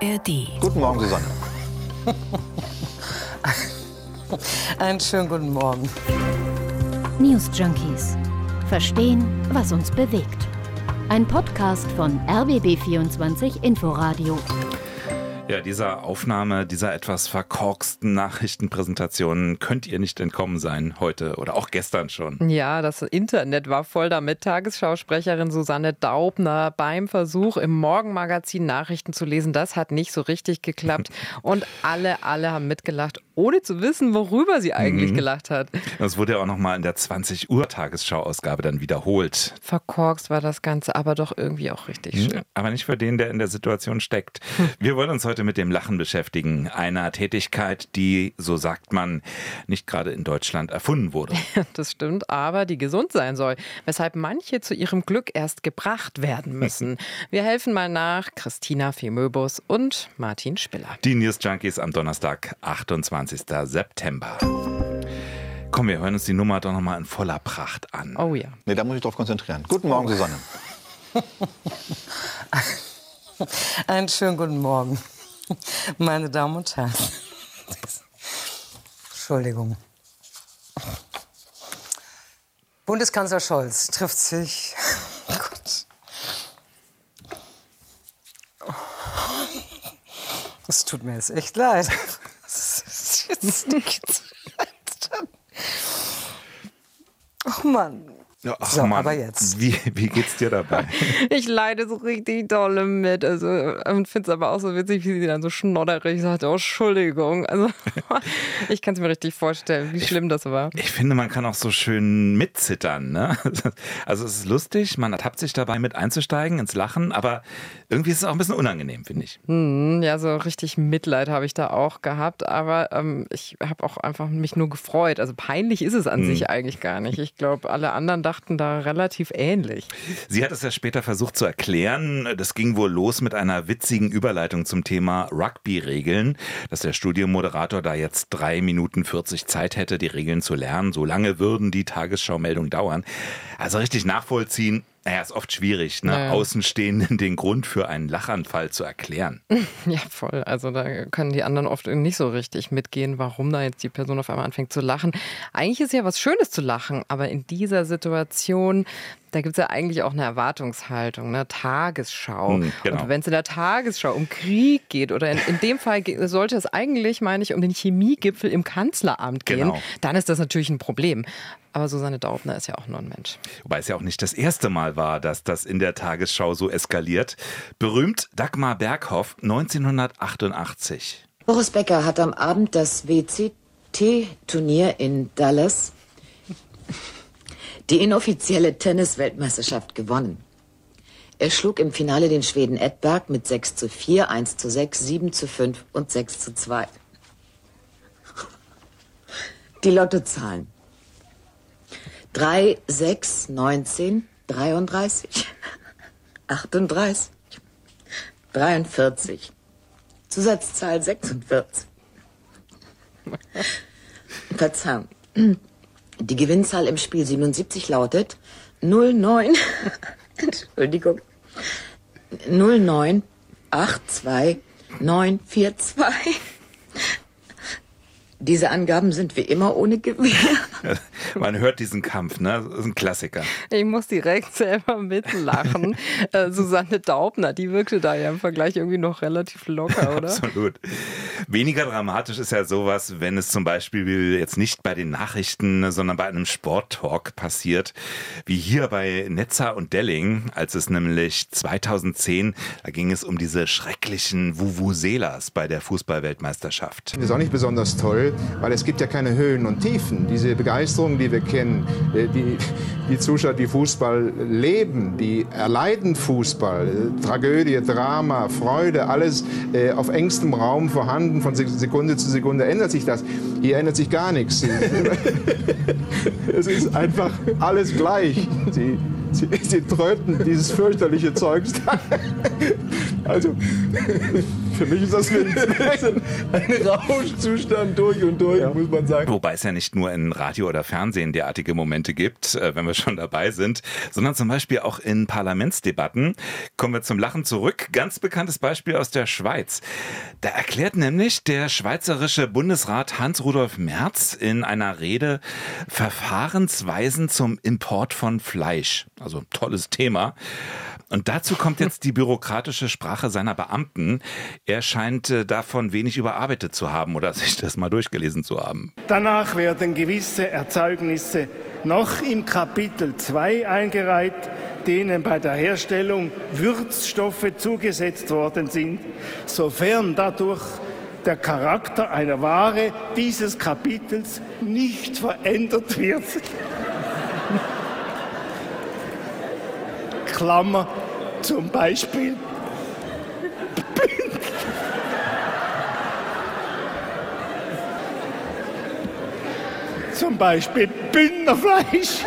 ARD. Guten Morgen, Susanne. Einen schönen guten Morgen. News Junkies. Verstehen, was uns bewegt. Ein Podcast von RBB24 Inforadio. Ja, dieser Aufnahme dieser etwas verkorksten Nachrichtenpräsentationen könnt ihr nicht entkommen sein, heute oder auch gestern schon. Ja, das Internet war voll damit. Tagesschausprecherin Susanne Daubner beim Versuch, im Morgenmagazin Nachrichten zu lesen, das hat nicht so richtig geklappt. Und alle, alle haben mitgelacht, ohne zu wissen, worüber sie eigentlich mhm. gelacht hat. Das wurde ja auch nochmal in der 20 Uhr Tagesschau-Ausgabe dann wiederholt. Verkorkst war das Ganze, aber doch irgendwie auch richtig mhm. schön. Aber nicht für den, der in der Situation steckt. Wir wollen uns heute heute mit dem Lachen beschäftigen, einer Tätigkeit, die, so sagt man, nicht gerade in Deutschland erfunden wurde. Das stimmt, aber die gesund sein soll, weshalb manche zu ihrem Glück erst gebracht werden müssen. Wir helfen mal nach Christina Femöbus und Martin Spiller. Die News Junkies am Donnerstag, 28. September. Komm, wir hören uns die Nummer doch nochmal in voller Pracht an. Oh ja. Nee, da muss ich drauf konzentrieren. Guten Morgen, Susanne. Einen schönen guten Morgen. Meine Damen und Herren. Entschuldigung. Bundeskanzler Scholz trifft sich. Oh Gott. Es tut mir jetzt echt leid. Jetzt nicht. Oh Mann. Ach, so, Mann. aber jetzt. Wie, wie geht's dir dabei? ich leide so richtig dolle mit. Also, und finde es aber auch so witzig, wie sie dann so schnodderig sagt: Oh, Entschuldigung. Also, ich kann es mir richtig vorstellen, wie schlimm das war. Ich finde, man kann auch so schön mitzittern. Ne? Also, es ist lustig, man ertappt sich dabei, mit einzusteigen ins Lachen, aber irgendwie ist es auch ein bisschen unangenehm, finde ich. Hm, ja, so richtig Mitleid habe ich da auch gehabt, aber ähm, ich habe auch einfach mich nur gefreut. Also, peinlich ist es an hm. sich eigentlich gar nicht. Ich glaube, alle anderen dachten da relativ ähnlich. Sie hat es ja später versucht zu erklären. Das ging wohl los mit einer witzigen Überleitung zum Thema Rugby-Regeln, dass der Studiomoderator da jetzt drei Minuten 40 Zeit hätte, die Regeln zu lernen. So lange würden die Tagesschau-Meldungen dauern. Also richtig nachvollziehen naja, ist oft schwierig, ne? Naja. Außenstehenden den Grund für einen Lachanfall zu erklären. Ja, voll. Also da können die anderen oft nicht so richtig mitgehen, warum da jetzt die Person auf einmal anfängt zu lachen. Eigentlich ist ja was Schönes zu lachen, aber in dieser Situation da gibt es ja eigentlich auch eine Erwartungshaltung, eine Tagesschau. Hm, genau. Und wenn es in der Tagesschau um Krieg geht oder in, in, dem Fall sollte es eigentlich, meine ich, um den Chemiegipfel im Kanzleramt gehen, genau. dann ist das natürlich ein Problem. Aber Susanne Daubner ist ja auch nur ein Mensch. Wobei es ja auch nicht das erste Mal war, dass das in der Tagesschau so eskaliert. Berühmt Dagmar Berghoff 1988. Boris Becker hat am Abend das WCT-Turnier in Dallas die inoffizielle Tennis-Weltmeisterschaft gewonnen. Er schlug im Finale den Schweden Edberg mit 6 zu 4, 1 zu 6, 7 zu 5 und 6 zu 2. Die Lottozahlen. 3, 6, 19, 33, 38, 43. Zusatzzahl 46. Verzeihung. Die Gewinnzahl im Spiel 77 lautet 09, Entschuldigung, 0982942. Diese Angaben sind wie immer ohne Gewähr. Man hört diesen Kampf, ne? Das ist ein Klassiker. Ich muss direkt selber mitlachen. äh, Susanne Daubner, die wirkte da ja im Vergleich irgendwie noch relativ locker, oder? Absolut. Weniger dramatisch ist ja sowas, wenn es zum Beispiel jetzt nicht bei den Nachrichten, sondern bei einem Sporttalk passiert, wie hier bei Netzer und Delling, als es nämlich 2010, da ging es um diese schrecklichen Vuvuzelas bei der Fußballweltmeisterschaft. Das ist auch nicht besonders toll weil es gibt ja keine Höhen und Tiefen. Diese Begeisterung, die wir kennen, äh, die, die Zuschauer, die Fußball leben, die erleiden Fußball, äh, Tragödie, Drama, Freude, alles äh, auf engstem Raum vorhanden, von Sekunde zu Sekunde ändert sich das. Hier ändert sich gar nichts. es ist einfach alles gleich. Sie, sie, sie tröten dieses fürchterliche Zeugs. Also Für mich ist das ein, ein Rauschzustand durch und durch, ja. muss man sagen. Wobei es ja nicht nur in Radio oder Fernsehen derartige Momente gibt, äh, wenn wir schon dabei sind, sondern zum Beispiel auch in Parlamentsdebatten. Kommen wir zum Lachen zurück. Ganz bekanntes Beispiel aus der Schweiz. Da erklärt nämlich der schweizerische Bundesrat Hans-Rudolf Merz in einer Rede Verfahrensweisen zum Import von Fleisch. Also tolles Thema. Und dazu kommt jetzt die bürokratische Sprache seiner Beamten. Er scheint äh, davon wenig überarbeitet zu haben oder sich das mal durchgelesen zu haben. Danach werden gewisse Erzeugnisse noch im Kapitel 2 eingereiht, denen bei der Herstellung Würzstoffe zugesetzt worden sind, sofern dadurch der Charakter einer Ware dieses Kapitels nicht verändert wird. Klammer zum Beispiel zum Beispiel Bündnerfleisch.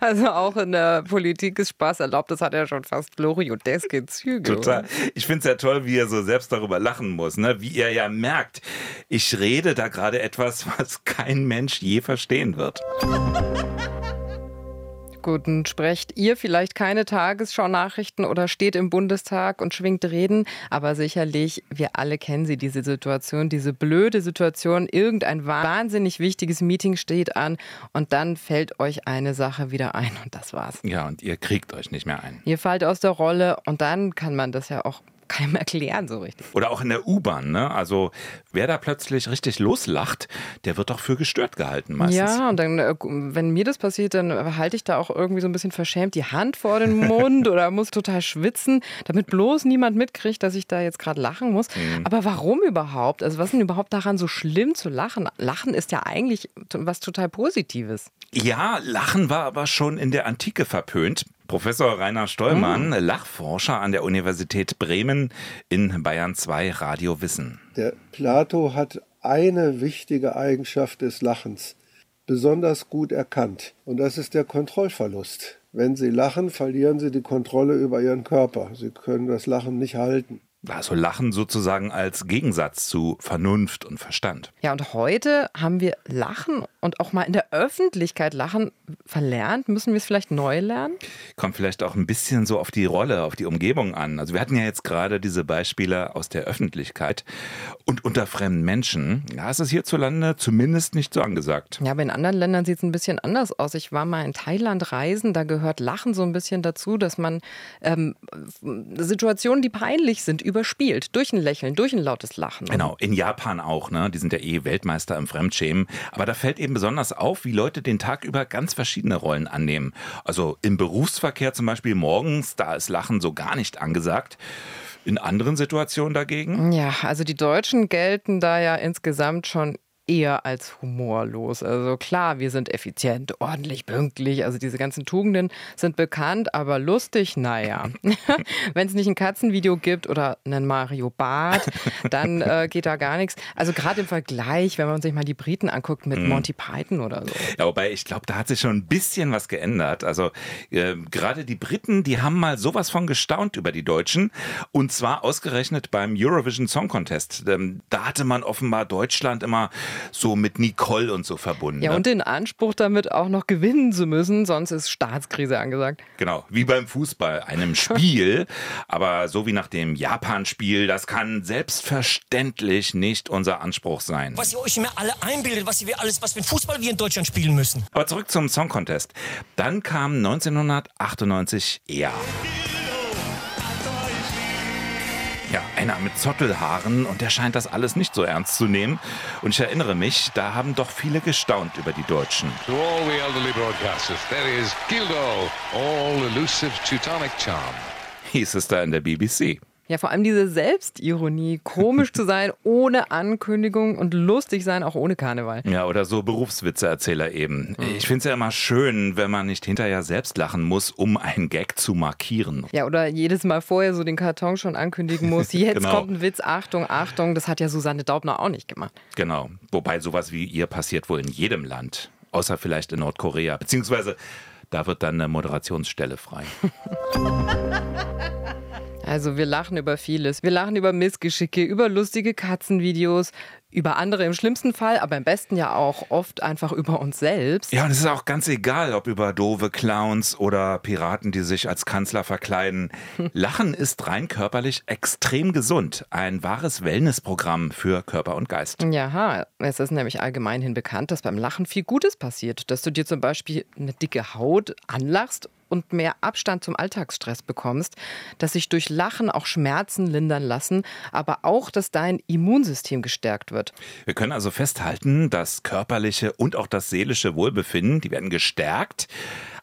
Also auch in der Politik ist Spaß erlaubt. Das hat ja schon fast gloriodeske Züge. Total. Ich finde es ja toll, wie er so selbst darüber lachen muss. Ne? Wie er ja merkt, ich rede da gerade etwas, was kein Mensch je verstehen wird. Guten sprecht ihr vielleicht keine Tagesschau-Nachrichten oder steht im Bundestag und schwingt Reden, aber sicherlich, wir alle kennen sie, diese Situation, diese blöde Situation. Irgendein wahnsinnig wichtiges Meeting steht an und dann fällt euch eine Sache wieder ein und das war's. Ja, und ihr kriegt euch nicht mehr ein. Ihr fallt aus der Rolle und dann kann man das ja auch keinem erklären so richtig. Oder auch in der U-Bahn, ne? Also wer da plötzlich richtig loslacht, der wird doch für gestört gehalten meistens. Ja, und dann, äh, wenn mir das passiert, dann halte ich da auch irgendwie so ein bisschen verschämt die Hand vor den Mund oder muss total schwitzen, damit bloß niemand mitkriegt, dass ich da jetzt gerade lachen muss. Mhm. Aber warum überhaupt? Also was ist denn überhaupt daran so schlimm zu lachen? Lachen ist ja eigentlich was total Positives. Ja, Lachen war aber schon in der Antike verpönt. Professor Rainer Stollmann, mhm. Lachforscher an der Universität Bremen in Bayern 2 Radio Wissen. Der Plato hat eine wichtige Eigenschaft des Lachens besonders gut erkannt und das ist der Kontrollverlust. Wenn Sie lachen, verlieren Sie die Kontrolle über Ihren Körper. Sie können das Lachen nicht halten. Also Lachen sozusagen als Gegensatz zu Vernunft und Verstand. Ja, und heute haben wir Lachen und auch mal in der Öffentlichkeit Lachen verlernt. Müssen wir es vielleicht neu lernen? Kommt vielleicht auch ein bisschen so auf die Rolle, auf die Umgebung an. Also wir hatten ja jetzt gerade diese Beispiele aus der Öffentlichkeit und unter fremden Menschen. Ja, ist es hierzulande zumindest nicht so angesagt. Ja, aber in anderen Ländern sieht es ein bisschen anders aus. Ich war mal in Thailand reisen, da gehört Lachen so ein bisschen dazu, dass man ähm, Situationen, die peinlich sind, überspielt. Durch ein Lächeln, durch ein lautes Lachen. Genau, in Japan auch, ne? Die sind ja eh Weltmeister im Fremdschämen. Aber da fällt eben besonders auf, wie Leute den Tag über ganz verschiedene Rollen annehmen. Also im Berufsverkehr zum Beispiel morgens, da ist Lachen so gar nicht angesagt. In anderen Situationen dagegen? Ja, also die Deutschen gelten da ja insgesamt schon eher als humorlos. Also klar, wir sind effizient, ordentlich, pünktlich. Also diese ganzen Tugenden sind bekannt, aber lustig, naja. Wenn es nicht ein Katzenvideo gibt oder einen Mario Bart, dann äh, geht da gar nichts. Also gerade im Vergleich, wenn man sich mal die Briten anguckt mit mm. Monty Python oder so. Ja, wobei ich glaube, da hat sich schon ein bisschen was geändert. Also äh, gerade die Briten, die haben mal sowas von gestaunt über die Deutschen und zwar ausgerechnet beim Eurovision Song Contest. Ähm, da hatte man offenbar Deutschland immer so mit Nicole und so verbunden. Ja, ne? und den Anspruch damit auch noch gewinnen zu müssen, sonst ist Staatskrise angesagt. Genau, wie beim Fußball, einem Spiel. aber so wie nach dem Japan-Spiel, das kann selbstverständlich nicht unser Anspruch sein. Was ihr euch immer alle einbildet, was wir alles, was für Fußball wir in Deutschland spielen müssen. Aber zurück zum Song Contest. Dann kam 1998 Ja. Einer mit Zottelhaaren und der scheint das alles nicht so ernst zu nehmen. Und ich erinnere mich, da haben doch viele gestaunt über die Deutschen. To all the elderly broadcasters, there is Gildo, all elusive Teutonic charm. Hieß es da in der BBC. Ja, vor allem diese Selbstironie, komisch zu sein ohne Ankündigung und lustig sein auch ohne Karneval. Ja, oder so Berufswitzeerzähler eben. Mhm. Ich finde es ja immer schön, wenn man nicht hinterher selbst lachen muss, um einen Gag zu markieren. Ja, oder jedes Mal vorher so den Karton schon ankündigen muss. Jetzt genau. kommt ein Witz, Achtung, Achtung. Das hat ja Susanne Daubner auch nicht gemacht. Genau. Wobei sowas wie ihr passiert wohl in jedem Land. Außer vielleicht in Nordkorea. Beziehungsweise da wird dann eine Moderationsstelle frei. Also wir lachen über vieles. Wir lachen über Missgeschicke, über lustige Katzenvideos, über andere im schlimmsten Fall, aber im besten ja auch oft einfach über uns selbst. Ja, und es ist auch ganz egal, ob über doofe Clowns oder Piraten, die sich als Kanzler verkleiden. Lachen ist rein körperlich extrem gesund. Ein wahres Wellnessprogramm für Körper und Geist. Ja, es ist nämlich allgemeinhin bekannt, dass beim Lachen viel Gutes passiert. Dass du dir zum Beispiel eine dicke Haut anlachst und mehr Abstand zum Alltagsstress bekommst, dass sich durch Lachen auch Schmerzen lindern lassen, aber auch, dass dein Immunsystem gestärkt wird. Wir können also festhalten, das körperliche und auch das seelische Wohlbefinden, die werden gestärkt.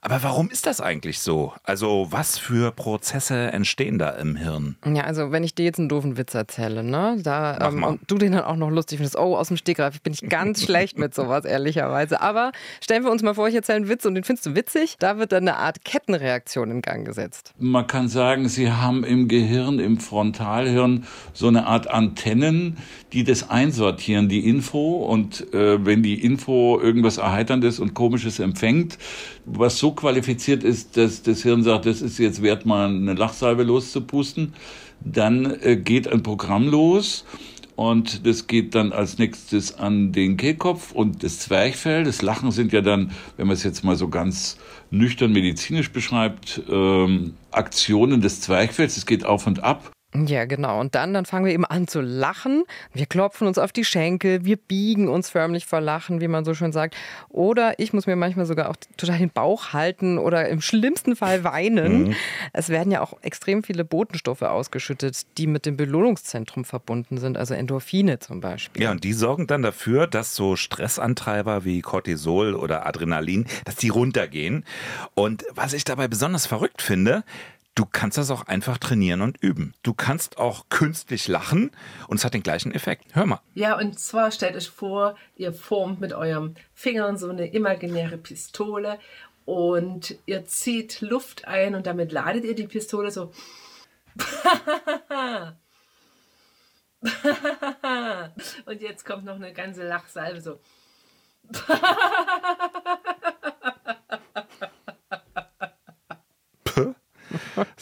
Aber warum ist das eigentlich so? Also was für Prozesse entstehen da im Hirn? Ja, also wenn ich dir jetzt einen doofen Witz erzähle, ne, da ähm, und du den dann auch noch lustig findest, oh, aus dem Stegreif bin ich ganz schlecht mit sowas, ehrlicherweise. Aber stellen wir uns mal vor, ich erzähle einen Witz und den findest du witzig, da wird dann eine Art Kettenreaktion in Gang gesetzt. Man kann sagen, sie haben im Gehirn, im Frontalhirn so eine Art Antennen, die das einsortieren, die Info. Und äh, wenn die Info irgendwas Erheiterndes und Komisches empfängt, was so qualifiziert ist, dass das Hirn sagt, das ist jetzt wert, mal eine Lachsalbe loszupusten, dann äh, geht ein Programm los. Und das geht dann als nächstes an den Kehlkopf und das Zwerchfell. Das Lachen sind ja dann, wenn man es jetzt mal so ganz nüchtern medizinisch beschreibt, ähm, Aktionen des Zwerchfells. Es geht auf und ab. Ja, genau. Und dann, dann fangen wir eben an zu lachen. Wir klopfen uns auf die Schenkel, wir biegen uns förmlich vor Lachen, wie man so schön sagt. Oder ich muss mir manchmal sogar auch total den Bauch halten oder im schlimmsten Fall weinen. Mhm. Es werden ja auch extrem viele Botenstoffe ausgeschüttet, die mit dem Belohnungszentrum verbunden sind, also Endorphine zum Beispiel. Ja, und die sorgen dann dafür, dass so Stressantreiber wie Cortisol oder Adrenalin, dass die runtergehen. Und was ich dabei besonders verrückt finde, Du kannst das auch einfach trainieren und üben. Du kannst auch künstlich lachen und es hat den gleichen Effekt. Hör mal. Ja, und zwar stellt euch vor, ihr formt mit euren Fingern so eine imaginäre Pistole und ihr zieht Luft ein und damit ladet ihr die Pistole so. und jetzt kommt noch eine ganze Lachsalve so.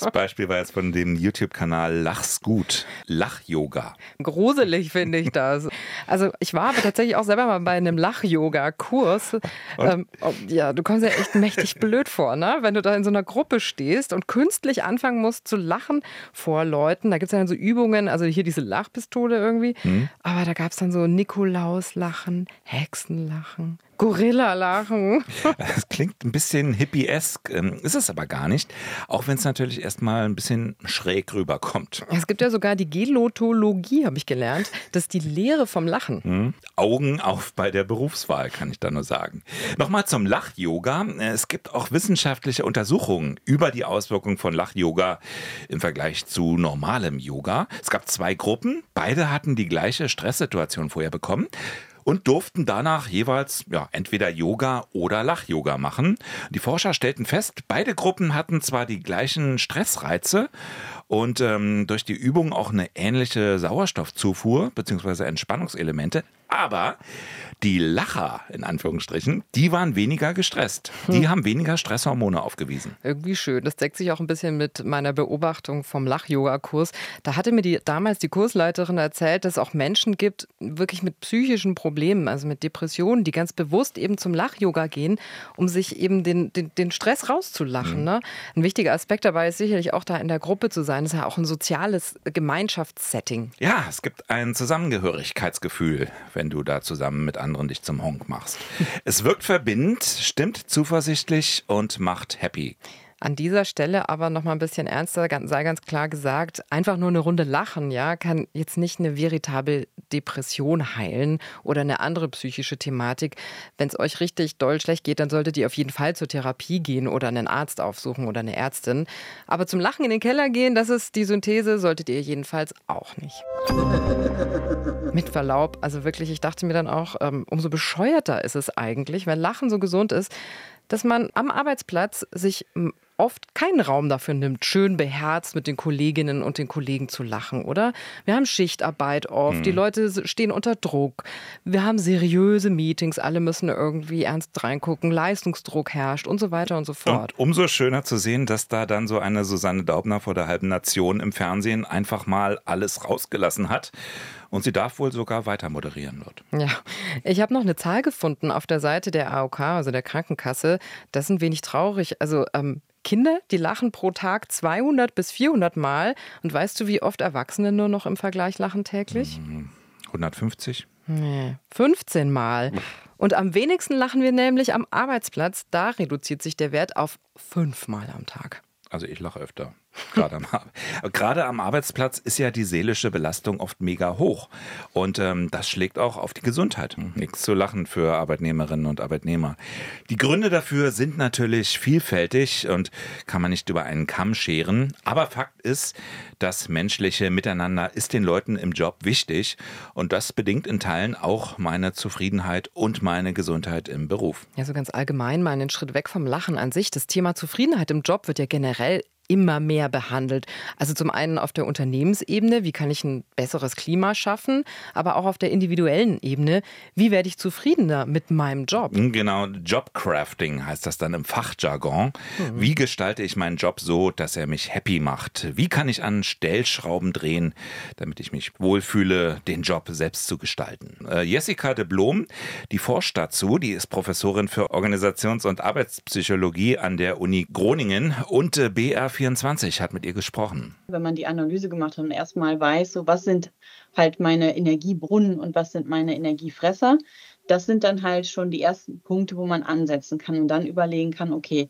Das Beispiel war jetzt von dem YouTube-Kanal Lach's gut. Lach-Yoga. Gruselig finde ich das. Also ich war aber tatsächlich auch selber mal bei einem Lach-Yoga-Kurs. Ähm, oh, ja, du kommst ja echt mächtig blöd vor, ne? Wenn du da in so einer Gruppe stehst und künstlich anfangen musst zu lachen vor Leuten. Da gibt es ja dann so Übungen, also hier diese Lachpistole irgendwie. Hm. Aber da gab es dann so Nikolaus-Lachen, Hexenlachen, Gorilla-Lachen. Das klingt ein bisschen hippiesk, ähm, ist es aber gar nicht. Auch wenn es natürlich erstmal ein bisschen schräg rüberkommt. Es gibt ja sogar die Gelotologie, habe ich gelernt. Das ist die Lehre vom Lachen. Hm. Augen auf bei der Berufswahl, kann ich da nur sagen. Nochmal zum Lach-Yoga. Es gibt auch wissenschaftliche Untersuchungen über die Auswirkungen von Lach-Yoga im Vergleich zu normalem Yoga. Es gab zwei Gruppen. Beide hatten die gleiche Stresssituation vorher bekommen und durften danach jeweils ja, entweder Yoga oder Lach-Yoga machen. Die Forscher stellten fest, beide Gruppen hatten zwar die gleichen Stressreize und ähm, durch die Übung auch eine ähnliche Sauerstoffzufuhr bzw. Entspannungselemente, aber die Lacher, in Anführungsstrichen, die waren weniger gestresst. Die hm. haben weniger Stresshormone aufgewiesen. Irgendwie schön. Das deckt sich auch ein bisschen mit meiner Beobachtung vom Lach-Yoga-Kurs. Da hatte mir die, damals die Kursleiterin erzählt, dass es auch Menschen gibt, wirklich mit psychischen Problemen, also mit Depressionen, die ganz bewusst eben zum Lach-Yoga gehen, um sich eben den, den, den Stress rauszulachen. Mhm. Ne? Ein wichtiger Aspekt dabei ist sicherlich auch da in der Gruppe zu sein. Das ist ja auch ein soziales Gemeinschaftssetting. Ja, es gibt ein Zusammengehörigkeitsgefühl, wenn du da zusammen mit anderen dich zum Honk machst. es wirkt verbindend, stimmt zuversichtlich und macht happy. An dieser Stelle aber noch mal ein bisschen ernster, sei ganz klar gesagt, einfach nur eine Runde lachen, ja, kann jetzt nicht eine veritable Depression heilen oder eine andere psychische Thematik. Wenn es euch richtig doll schlecht geht, dann solltet ihr auf jeden Fall zur Therapie gehen oder einen Arzt aufsuchen oder eine Ärztin. Aber zum Lachen in den Keller gehen, das ist die Synthese, solltet ihr jedenfalls auch nicht. Mit Verlaub, also wirklich, ich dachte mir dann auch, ähm, umso bescheuerter ist es eigentlich, wenn Lachen so gesund ist, dass man am Arbeitsplatz sich oft keinen Raum dafür nimmt, schön beherzt mit den Kolleginnen und den Kollegen zu lachen, oder? Wir haben Schichtarbeit oft, hm. die Leute stehen unter Druck, wir haben seriöse Meetings, alle müssen irgendwie ernst reingucken, Leistungsdruck herrscht und so weiter und so fort. Und umso schöner zu sehen, dass da dann so eine Susanne Daubner vor der halben Nation im Fernsehen einfach mal alles rausgelassen hat und sie darf wohl sogar weiter moderieren wird. Ja, ich habe noch eine Zahl gefunden auf der Seite der AOK, also der Krankenkasse. Das ist ein wenig traurig. Also ähm, Kinder, die lachen pro Tag 200 bis 400 Mal. Und weißt du, wie oft Erwachsene nur noch im Vergleich lachen täglich? 150? Nee, 15 Mal. Und am wenigsten lachen wir nämlich am Arbeitsplatz. Da reduziert sich der Wert auf 5 Mal am Tag. Also ich lache öfter. Gerade am, gerade am, Arbeitsplatz ist ja die seelische Belastung oft mega hoch. Und ähm, das schlägt auch auf die Gesundheit. Nichts zu lachen für Arbeitnehmerinnen und Arbeitnehmer. Die Gründe dafür sind natürlich vielfältig und kann man nicht über einen Kamm scheren. Aber Fakt ist, das menschliche Miteinander ist den Leuten im Job wichtig. Und das bedingt in Teilen auch meine Zufriedenheit und meine Gesundheit im Beruf. Ja, so ganz allgemein mal einen Schritt weg vom Lachen an sich. Das Thema Zufriedenheit im Job wird ja generell immer mehr behandelt. Also zum einen auf der Unternehmensebene, wie kann ich ein besseres Klima schaffen, aber auch auf der individuellen Ebene, wie werde ich zufriedener mit meinem Job? Genau, Jobcrafting heißt das dann im Fachjargon. Mhm. Wie gestalte ich meinen Job so, dass er mich happy macht? Wie kann ich an Stellschrauben drehen, damit ich mich wohlfühle, den Job selbst zu gestalten? Äh, Jessica de Blom, die forscht dazu, die ist Professorin für Organisations- und Arbeitspsychologie an der Uni Groningen und äh, BR4 24 hat mit ihr gesprochen. Wenn man die Analyse gemacht hat und erstmal weiß, so was sind halt meine Energiebrunnen und was sind meine Energiefresser, das sind dann halt schon die ersten Punkte, wo man ansetzen kann und dann überlegen kann, okay,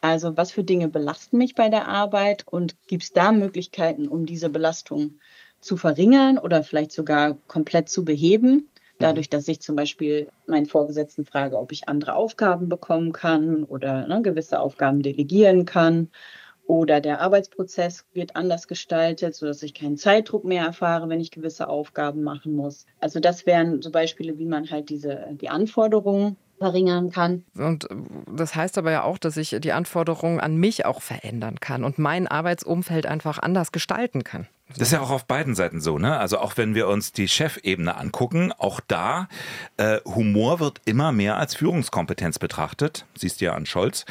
also was für Dinge belasten mich bei der Arbeit und gibt es da Möglichkeiten, um diese Belastung zu verringern oder vielleicht sogar komplett zu beheben? Dadurch, dass ich zum Beispiel meinen Vorgesetzten frage, ob ich andere Aufgaben bekommen kann oder ne, gewisse Aufgaben delegieren kann oder der Arbeitsprozess wird anders gestaltet, sodass ich keinen Zeitdruck mehr erfahre, wenn ich gewisse Aufgaben machen muss. Also das wären so Beispiele, wie man halt diese, die Anforderungen verringern kann. Und das heißt aber ja auch, dass ich die Anforderungen an mich auch verändern kann und mein Arbeitsumfeld einfach anders gestalten kann. Das ist ja auch auf beiden Seiten so, ne? Also auch wenn wir uns die Chefebene angucken, auch da äh, Humor wird immer mehr als Führungskompetenz betrachtet. Siehst du ja an Scholz.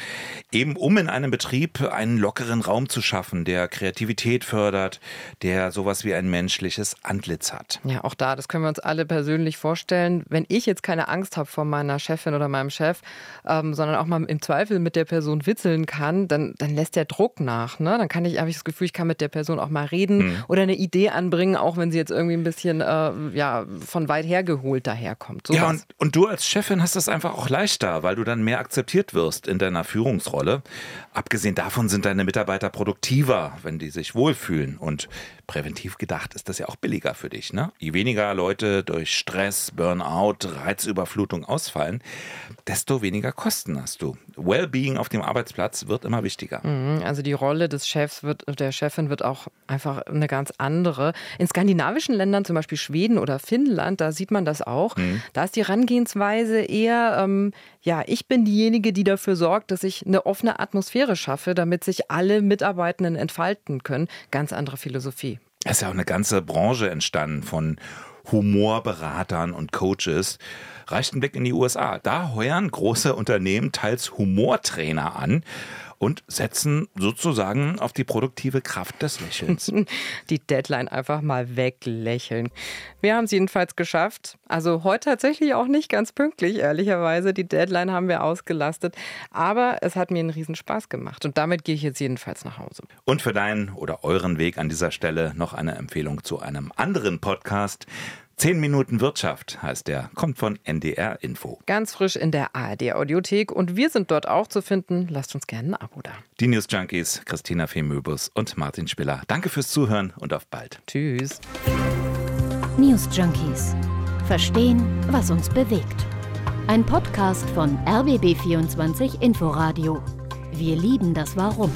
Eben um in einem Betrieb einen lockeren Raum zu schaffen, der Kreativität fördert, der sowas wie ein menschliches Antlitz hat. Ja, auch da, das können wir uns alle persönlich vorstellen. Wenn ich jetzt keine Angst habe vor meiner Chefin oder meinem Chef, ähm, sondern auch mal im Zweifel mit der Person witzeln kann, dann, dann lässt der Druck nach. Ne? Dann kann ich, habe ich das Gefühl, ich kann mit der Person auch mal reden. Hm oder eine Idee anbringen, auch wenn sie jetzt irgendwie ein bisschen äh, ja, von weit her geholt daherkommt. So ja, und, und du als Chefin hast das einfach auch leichter, weil du dann mehr akzeptiert wirst in deiner Führungsrolle. Abgesehen davon sind deine Mitarbeiter produktiver, wenn die sich wohlfühlen. Und präventiv gedacht ist das ja auch billiger für dich. Ne? Je weniger Leute durch Stress, Burnout, Reizüberflutung ausfallen, desto weniger Kosten hast du. Wellbeing auf dem Arbeitsplatz wird immer wichtiger. Mhm, also die Rolle des Chefs wird, der Chefin wird auch einfach eine ganz andere. In skandinavischen Ländern, zum Beispiel Schweden oder Finnland, da sieht man das auch. Mhm. Da ist die Herangehensweise eher, ähm, ja, ich bin diejenige, die dafür sorgt, dass ich eine offene Atmosphäre schaffe, damit sich alle Mitarbeitenden entfalten können. Ganz andere Philosophie. Es ist ja auch eine ganze Branche entstanden von Humorberatern und Coaches. Reicht ein Blick in die USA. Da heuern große Unternehmen teils Humortrainer an und setzen sozusagen auf die produktive Kraft des Lächelns. Die Deadline einfach mal weglächeln. Wir haben es jedenfalls geschafft. Also heute tatsächlich auch nicht ganz pünktlich, ehrlicherweise. Die Deadline haben wir ausgelastet. Aber es hat mir einen Riesenspaß gemacht. Und damit gehe ich jetzt jedenfalls nach Hause. Und für deinen oder euren Weg an dieser Stelle noch eine Empfehlung zu einem anderen Podcast. 10 Minuten Wirtschaft heißt der, kommt von NDR Info. Ganz frisch in der ARD Audiothek und wir sind dort auch zu finden. Lasst uns gerne ein Abo da. Die News Junkies, Christina Femöbus und Martin Spiller. Danke fürs Zuhören und auf bald. Tschüss. News Junkies. Verstehen, was uns bewegt. Ein Podcast von RBB24 Inforadio. Wir lieben das Warum.